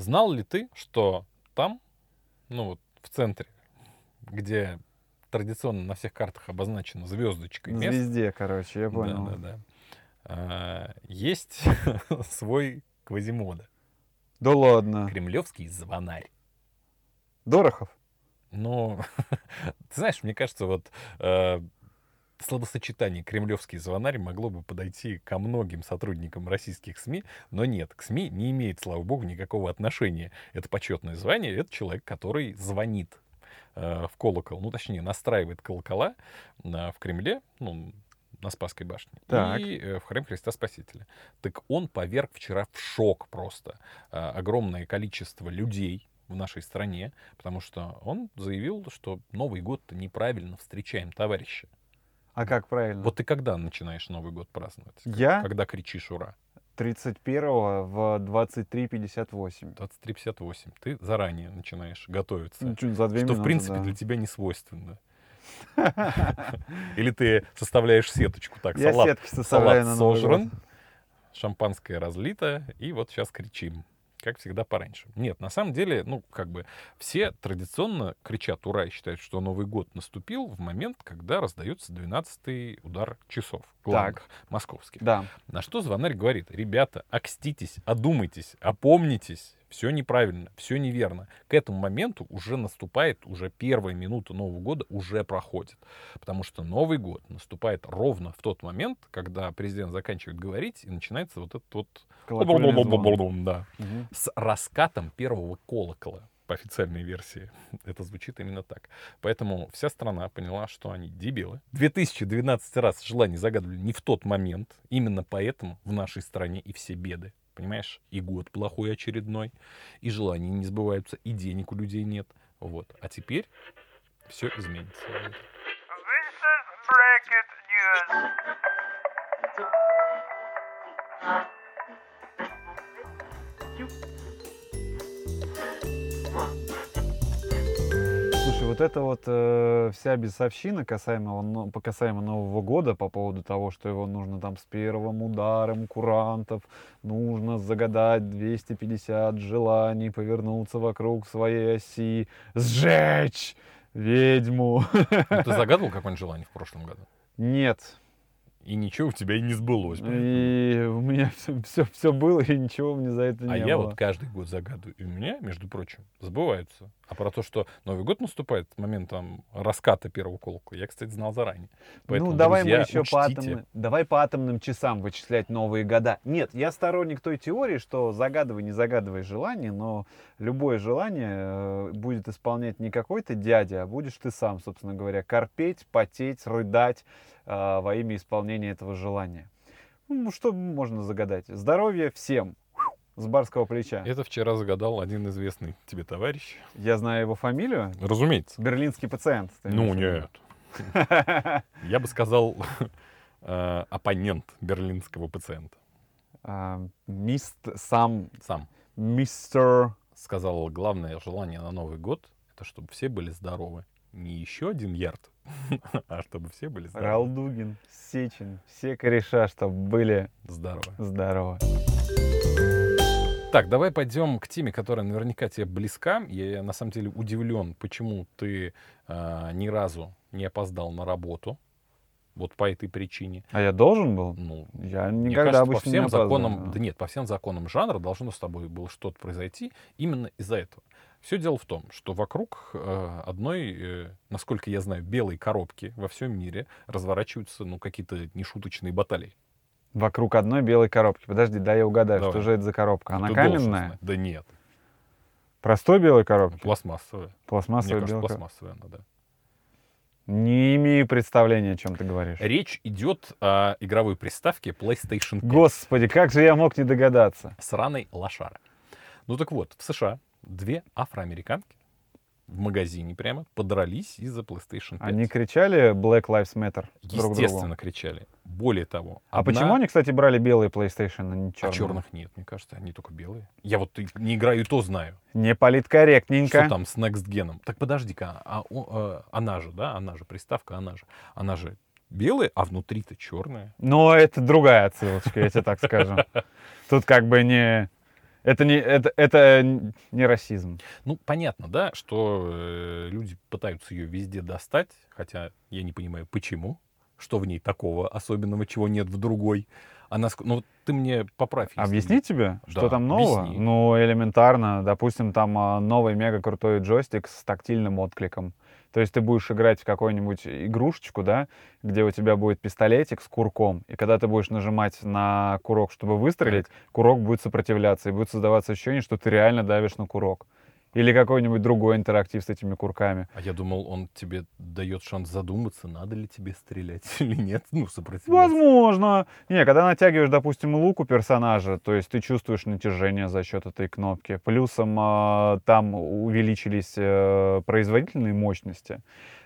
Знал ли ты, что там, ну вот в центре, где традиционно на всех картах обозначена звездочкой На место, звезде, короче, я понял. да, да, да, а, есть свой Квазимода, Да ладно. кремлевский звонарь. Дорохов? Ну, ты знаешь, мне кажется, вот э, словосочетание «кремлевский звонарь» могло бы подойти ко многим сотрудникам российских СМИ, но нет, к СМИ не имеет, слава богу, никакого отношения. Это почетное звание, это человек, который звонит э, в колокол, ну, точнее, настраивает колокола э, в Кремле, ну, на Спасской башне, Так. и э, в храм Христа Спасителя. Так он поверг вчера в шок просто э, огромное количество людей в нашей стране, потому что он заявил, что Новый год неправильно встречаем, товарищи. А как правильно? Вот ты когда начинаешь Новый год праздновать? Я Когда кричишь «Ура»? 31-го в 23.58. 23.58. Ты заранее начинаешь готовиться. Ну, чуть за две что, минуты, в принципе, да. для тебя не свойственно. Или ты составляешь сеточку так, Я салат, салат сожран, шампанское разлито, и вот сейчас кричим. Как всегда пораньше. Нет, на самом деле, ну, как бы, все традиционно кричат «Ура!» и считают, что Новый год наступил в момент, когда раздается 12-й удар часов, главных, московских. Да. На что звонарь говорит, ребята, окститесь, одумайтесь, опомнитесь, все неправильно, все неверно. К этому моменту уже наступает, уже первая минута Нового года уже проходит. Потому что Новый год наступает ровно в тот момент, когда президент заканчивает говорить, и начинается вот этот вот... Да. Мгм. С раскатом первого колокола по официальной версии. Это звучит именно так. Поэтому вся страна поняла, что они дебилы. 2012 раз желание загадывали не в тот момент. Именно поэтому в нашей стране и все беды. Понимаешь? И год плохой очередной, и желания не сбываются, и денег у людей нет. Вот. А теперь все изменится. This is News. Слушай, вот это вот э, вся бесовщина касаемо, но- касаемо Нового года, по поводу того, что его нужно там с первым ударом курантов, нужно загадать 250 желаний, повернуться вокруг своей оси, сжечь ведьму. Ну, ты загадывал какое-нибудь желание в прошлом году? Нет. И ничего у тебя и не сбылось. И у меня все, все, все было, и ничего мне за это А не я было. вот каждый год загадываю. И у меня, между прочим, сбываются. А про то, что Новый год наступает с моментом раската первого колокола, я, кстати, знал заранее. Поэтому, ну, давай друзья, мы еще по, учтите. атомным, давай по атомным часам вычислять новые года. Нет, я сторонник той теории, что загадывай, не загадывай желание, но любое желание э, будет исполнять не какой-то дядя, а будешь ты сам, собственно говоря, корпеть, потеть, рыдать э, во имя исполнения этого желания. Ну, что можно загадать? Здоровья всем с барского плеча. Это вчера загадал один известный тебе товарищ. Я знаю его фамилию. Разумеется. Берлинский пациент. Ну, нет. Я бы сказал, э, оппонент берлинского пациента. А, Мист, сам Сам мистер сказал, главное желание на Новый год, это чтобы все были здоровы. Не еще один ярд, а чтобы все были здоровы. Ралдугин, Сечин, все кореша, чтобы были Здорово. здоровы. Так, давай пойдем к теме, которая наверняка тебе близка. Я на самом деле удивлен, почему ты э, ни разу не опоздал на работу. Вот по этой причине. А я должен был? Ну, Я мне никогда кажется, обычно по всем не законам, да нет, по всем законам жанра должно с тобой было что-то произойти именно из-за этого. Все дело в том, что вокруг э, одной, э, насколько я знаю, белой коробки во всем мире разворачиваются ну, какие-то нешуточные баталии. Вокруг одной белой коробки. Подожди, да я угадаю, Давай. что же это за коробка? Она Ты каменная? Да нет, Простой белой коробки? пластмассовая. Мне Пластмассовая кажется, белая пластмассовая она, да. Не имею представления, о чем ты говоришь. Речь идет о игровой приставке PlayStation 5. Господи, как же я мог не догадаться? Сраной лошара. Ну так вот, в США две афроамериканки в магазине прямо подрались из-за PlayStation 5. Они кричали Black Lives Matter друг другу? Естественно, кричали. Более того, А одна- почему они, кстати, брали белые PlayStation, а не А черные? черных нет, мне кажется, они только белые. Я вот не играю, то знаю. Не политкорректненько. Что там с Next Gen? Так подожди-ка, а, э, она же, да, она же, приставка, она же, она же белая, а внутри-то черная. Но это другая отсылочка, я тебе так скажу. Тут как бы не, Это не, это, это не расизм. Ну, понятно, да, что э, люди пытаются ее везде достать, хотя я не понимаю, почему, что в ней такого особенного, чего нет в другой. Она, ск- ну, ты мне поправь. если Объяснить тебе, что Да, там нового? объясни. Ну, элементарно. Допустим, там а, новый мега крутой джойстик с тактильным откликом. То есть ты будешь играть в какую-нибудь игрушечку, да, где у тебя будет пистолетик с курком, и когда ты будешь нажимать на курок, чтобы выстрелить, курок будет сопротивляться, и будет создаваться ощущение, что ты реально давишь на курок. Или какой-нибудь другой интерактив с этими курками. А я думал, он тебе дает шанс задуматься, надо ли тебе стрелять или нет. Ну, сопротивляться. Возможно. Не, когда натягиваешь, допустим, лук у персонажа, то есть ты чувствуешь натяжение за счет этой кнопки. Плюсом а, там увеличились э, производительные мощности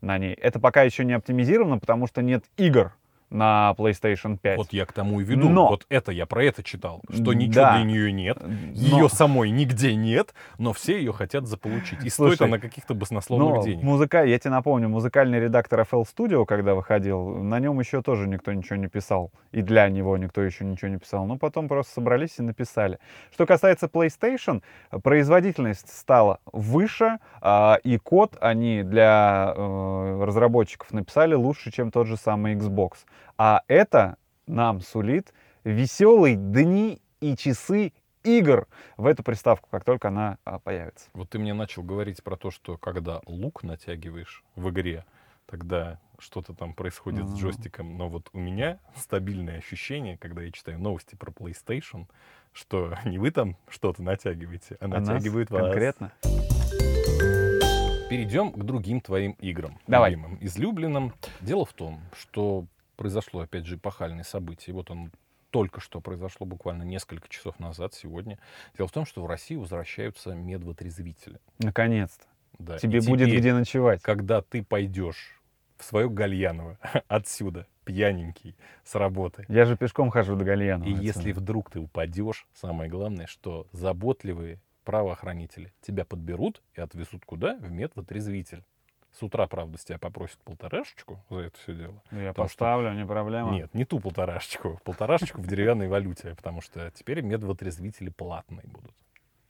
на ней. Это пока еще не оптимизировано, потому что нет игр на PlayStation 5. Вот я к тому и веду. Но- Вот это я про это читал. Что ничего Да. для нее нет. Но- Ее самой нигде нет, но все ее хотят заполучить. И стоит Слушай, она каких-то баснословных Но денег. музыка, я тебе напомню, музыкальный редактор FL Studio, когда выходил, на нем еще тоже никто ничего не писал. И для него никто еще ничего не писал. Но потом просто собрались и написали. Что касается PlayStation, производительность стала выше, а, и код они для э, разработчиков написали лучше, чем тот же самый Xbox. А это нам сулит веселые дни и часы игр в эту приставку, как только она а, появится. Вот ты мне начал говорить про то, что когда лук натягиваешь в игре, тогда что-то там происходит с Мгм. джойстиком. Но вот у меня стабильное ощущение, когда я читаю новости про PlayStation, что не вы там что-то натягиваете, а А нас натягивает вас. конкретно. Перейдем к другим твоим играм. Давай. Любимым, излюбленным. Дело в том, что произошло, опять же, эпохальное событие. Вот он только что произошло буквально несколько часов назад, сегодня. Дело в том, что в Россию возвращаются медвотрезвители. Наконец-то. Да, и Тебе будет теперь, где ночевать. Когда ты пойдешь в свое Гальяново отсюда, пьяненький, с работы, Я же пешком хожу до Гальяна. и если вдруг ты упадешь, самое главное, что заботливые правоохранители тебя подберут и отвезут куда? В медвотрезвитель. С утра, правда, с тебя попросят полторашечку за это все дело. Я потому что- поставлю, не проблема. Нет, не ту полторашечку. Полторашечку в деревянной валюте, потому что теперь медвотрезвители платные будут.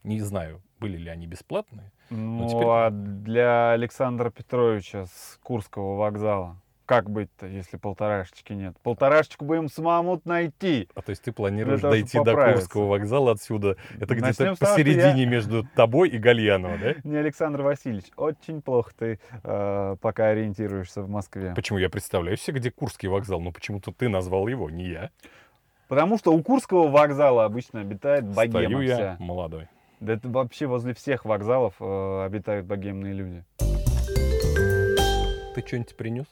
Не знаю, были ли они бесплатные. Ну, теперь- а для Александра Петровича с Курского вокзала? Как быть-то, если полторашечки нет? Полторашечку бы им самому найти. А то есть ты планируешь того, дойти до. Курского вокзала отсюда. Это где-то посередине я- между тобой и Гальяново, да? Не Александр Васильевич, очень плохо ты э, пока ориентируешься в Москве. Почему я представляю себе, где Курский вокзал, но почему-то ты назвал его, не я. Потому что у Курского вокзала обычно обитает богема Стою я вся. молодой. Да это вообще возле всех вокзалов э, обитают богемные люди. Ты что-нибудь принес?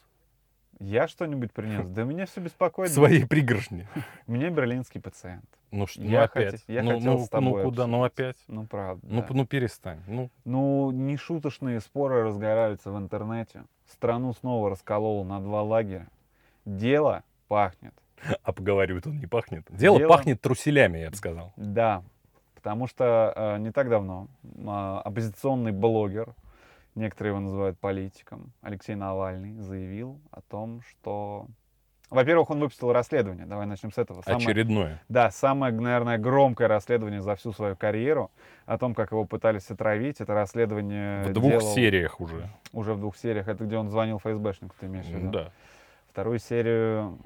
Я что-нибудь принес? Да меня все беспокоит. Свои пригоршни. Меня берлинский пациент. Ну, ну Я опять. хоте- я ну, хотел ну, с тобой ну куда? Ну опять. Ну, правда. Ну, да. ну перестань. Ну, Ну, нешуточные споры разгораются в интернете. Страну снова раскололо на два лагеря. Дело пахнет. а поговаривают, он не пахнет. Дело, Дело- пахнет труселями, я бы сказал. Да, потому что э, не так давно э, оппозиционный блогер, некоторые его называют политиком, Алексей Навальный заявил о том, что... Во-первых, он выпустил расследование. Давай начнем с этого. Самое- Очередное. Да, самое, наверное, громкое расследование за всю свою карьеру о том, как его пытались отравить. Это расследование В двух делал сериях уже. уже в двух сериях. Это где он звонил ФСБшнику, ты имеешь в виду? Да. Вторую серию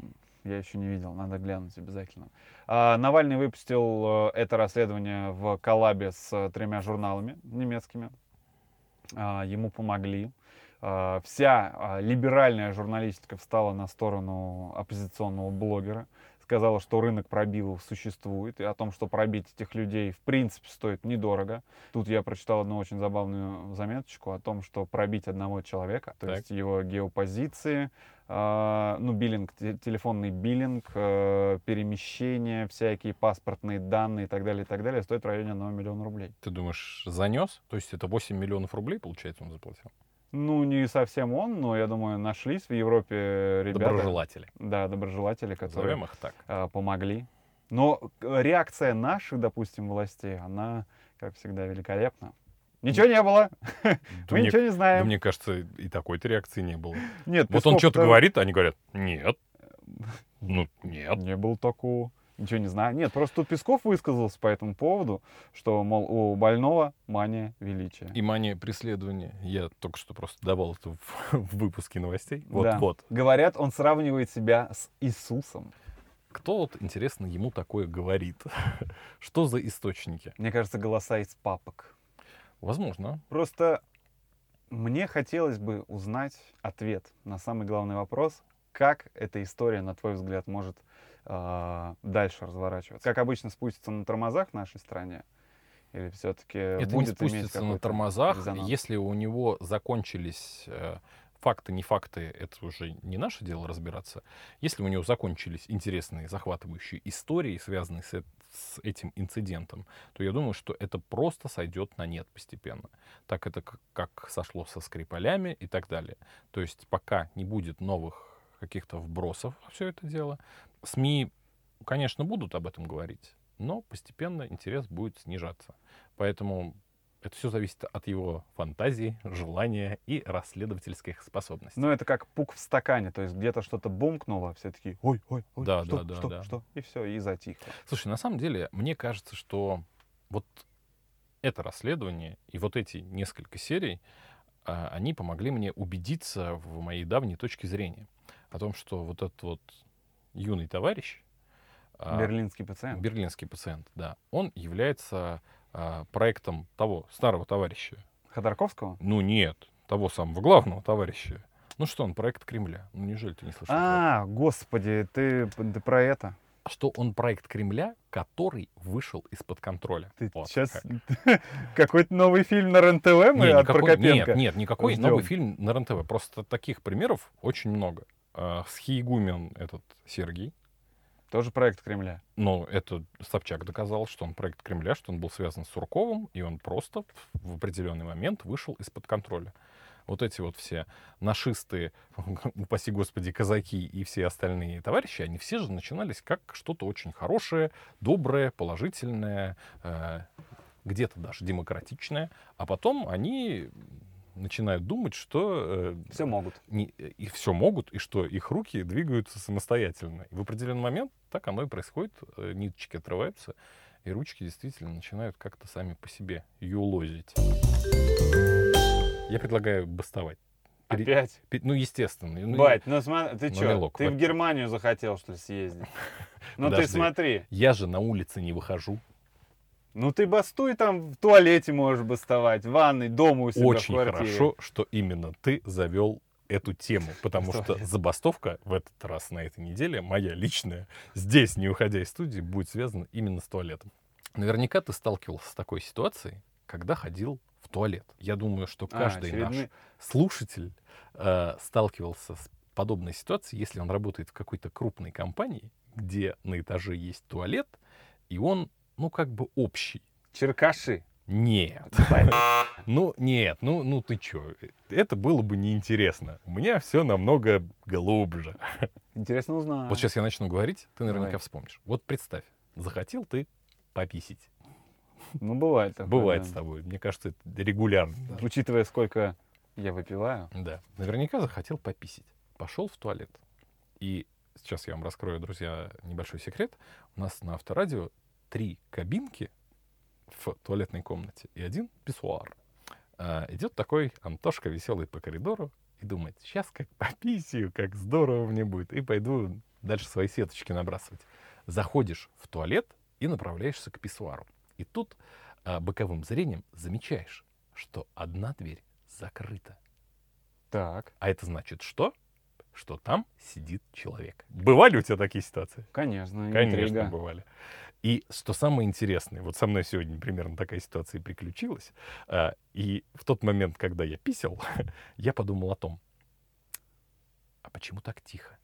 я еще не видел, надо глянуть обязательно. А, Навальный выпустил э, это расследование в коллабе с э, тремя журналами немецкими. А, Ему помогли. А, Вся а, либеральная журналистика встала на сторону оппозиционного блогера. Сказала, что рынок пробивов существует, и о том, что пробить этих людей в принципе стоит недорого. Тут я прочитал одну очень забавную заметочку о том, что пробить одного человека, то Так. есть его геопозиции, а, ну, биллинг, те- телефонный биллинг, э, перемещения, всякие паспортные данные и так далее, и так далее, стоит в районе 1 миллиона рублей. Ты думаешь, занес? То есть это 8 миллионов рублей, получается, он заплатил? Ну, не совсем он, но, я думаю, нашлись в Европе ребята. Доброжелатели. Да, доброжелатели, которые Назовем их так. а, помогли. Но э, реакция наших, допустим, властей, она, как всегда, великолепна. Ничего не было, Да мы мне, ничего не да знаем. мне кажется, и такой-то реакции не было. Нет, Вот он что-то говорит, а они говорят, нет. Ну, нет. Не было такого. Ничего не знаю. Нет, просто тут Песков высказался по этому поводу, что, мол, у больного мания величия. И мания преследования. Я только что просто давал это в, в выпуске новостей. Вот, Да. вот. Говорят, он сравнивает себя с Иисусом. Кто вот, интересно, ему такое говорит? Что за источники? Мне кажется, голоса из папок. Возможно. Просто мне хотелось бы узнать ответ на самый главный вопрос, как эта история, на твой взгляд, может а, дальше разворачиваться. Как обычно спустится на тормозах в нашей стране? Или все-таки Это не будет иметь спустится на тормозах. резонанс? Если у него закончились э, факты, не факты, это уже не наше дело разбираться. Если у него закончились интересные, захватывающие истории, связанные с, с этим инцидентом, то я думаю, что это просто сойдет на нет постепенно. Так это как, как сошло со Скрипалями и так далее. То есть пока не будет новых каких-то вбросов во все это дело, СМИ, конечно, будут об этом говорить, но постепенно интерес будет снижаться. Поэтому это все зависит от его фантазии, желания и расследовательских способностей. Ну, это как пук в стакане, то есть где-то что-то бумкнуло, все таки ой, ой, ой, Да, что, да, да, что, да. что, и все, и затихло. Слушай, на самом деле, мне кажется, что вот это расследование и вот эти несколько серий, а, они помогли мне убедиться в моей давней точке зрения о том, что вот этот вот юный товарищ, а, Берлинский пациент. берлинский пациент, да, он является а, проектом того старого товарища. Ходорковского? Ну нет, того самого главного товарища. Ну что он, проект Кремля? Ну неужели ты не слышал? А, господи, ты, ты про это. Что он проект Кремля, который вышел из-под контроля. Ты Вот сейчас как. какой-то новый фильм на РЕН-ТВ мы Не, от никакой- Прокопенко? Нет, нет, никакой ждем. новый фильм на РЕН-ТВ. Просто таких примеров очень много. А, Схиегумен этот Сергей. Тоже проект Кремля. Но это Собчак доказал, что он проект Кремля, что он был связан с Сурковым, и он просто в определенный момент вышел из-под контроля. Вот эти вот все нашисты, упаси господи, казаки и все остальные товарищи, они все же начинались как что-то очень хорошее, доброе, положительное, э, где-то даже демократичное, а потом они начинают думать, что э, Все могут. не- и все могут, и что их руки двигаются самостоятельно. И в определенный момент так оно и происходит, э, ниточки отрываются, и ручки действительно начинают как-то сами по себе юлозить. Я предлагаю бастовать. Пере- Опять? пе- Ну, естественно. ну, Бать, ну смотри, ты что, ты в. Германию захотел, что ли, съездить? Ну ты смотри, Я же на улице не выхожу. Ну ты бастуй там, в туалете можешь бастовать, в ванной, дома у себя Очень в квартире. хорошо, что именно ты завел эту тему, потому что забастовка в этот раз на этой неделе, моя личная, здесь, не уходя из студии, будет связана именно с туалетом. Наверняка ты сталкивался с такой ситуацией, когда ходил в туалет. Я думаю, что А, каждый очередные- наш слушатель э, сталкивался с подобной ситуацией, если он работает в какой-то крупной компании, где на этаже есть туалет, и он, ну, как бы общий. Черкаши. Нет. Ну, нет, ну, ну ты чё, это было бы неинтересно. У меня все намного глубже. Интересно узнать. Вот сейчас я начну говорить, ты наверняка Давай. вспомнишь. Вот представь, захотел ты пописить. Ну бывает такое. Бывает да. с тобой. Мне кажется, это регулярно. даже. Учитывая, сколько я выпиваю. Да. Наверняка захотел пописить. Пошел в туалет. И сейчас я вам раскрою, друзья, небольшой секрет. У нас на авторадио три кабинки в туалетной комнате и один писсуар. А, идет такой Антошка веселый по коридору и думает, сейчас как пописью, как здорово мне будет, и пойду дальше свои сеточки набрасывать. Заходишь в туалет и направляешься к писсуару. И тут а, боковым зрением замечаешь, что одна дверь закрыта. Так, А это значит что? Что там сидит человек. Бывали у тебя такие ситуации? конечно, Конечно, интрига. бывали. И что самое интересное, вот со мной сегодня примерно такая ситуация и приключилась. а, И в тот момент, когда я писал, я подумал о том, а почему так тихо?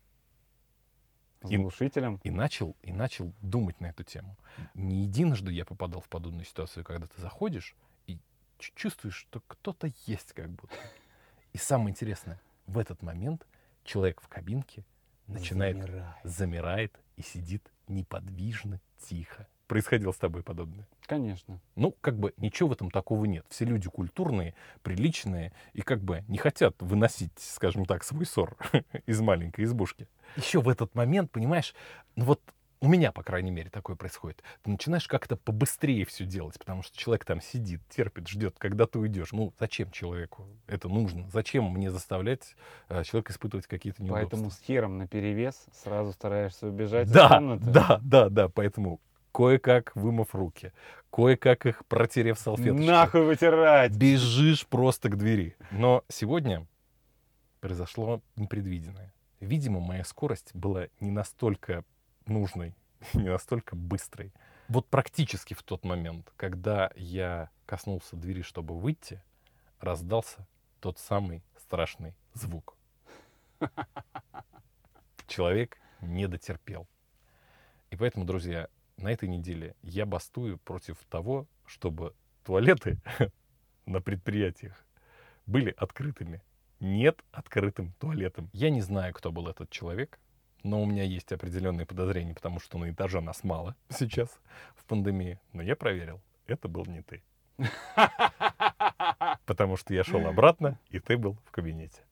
С И- глушителем. И начал, и начал думать на эту тему. Не единожды я попадал в подобную ситуацию, когда ты заходишь и чу- чувствуешь, что кто-то есть как будто. И самое интересное, в этот момент человек в кабинке начинает, Замирает. замирает и сидит неподвижно, тихо. Происходило с тобой подобное? Конечно. Ну, как бы ничего в этом такого нет. Все люди культурные, приличные и как бы не хотят выносить, скажем так, свой ссор из маленькой избушки. Еще в этот момент, понимаешь, ну вот у меня, по крайней мере, такое происходит. Ты начинаешь как-то побыстрее все делать, потому что человек там сидит, терпит, ждет, когда ты уйдешь. Ну, зачем человеку это нужно? Зачем мне заставлять э, человека испытывать какие-то неудобства? Поэтому с хером на перевес сразу стараешься убежать из Да, комнаты. да, да, да, поэтому кое-как вымыв руки, кое-как их протерев салфеточкой. Нахуй вытирать. Бежишь просто к двери. Но сегодня произошло непредвиденное. Видимо, моя скорость была не настолько нужной, не настолько быстрой. Вот практически в тот момент, когда я коснулся двери, чтобы выйти, раздался тот самый страшный звук. Человек не дотерпел. И поэтому, друзья, на этой неделе я бастую против того, чтобы туалеты на предприятиях были открытыми. Нет открытым туалетом. Я не знаю, кто был этот человек, но у меня есть определенные подозрения, потому что на этаже нас мало сейчас в пандемии. Но я проверил, это был не ты. Потому что я шел обратно, и ты был в кабинете.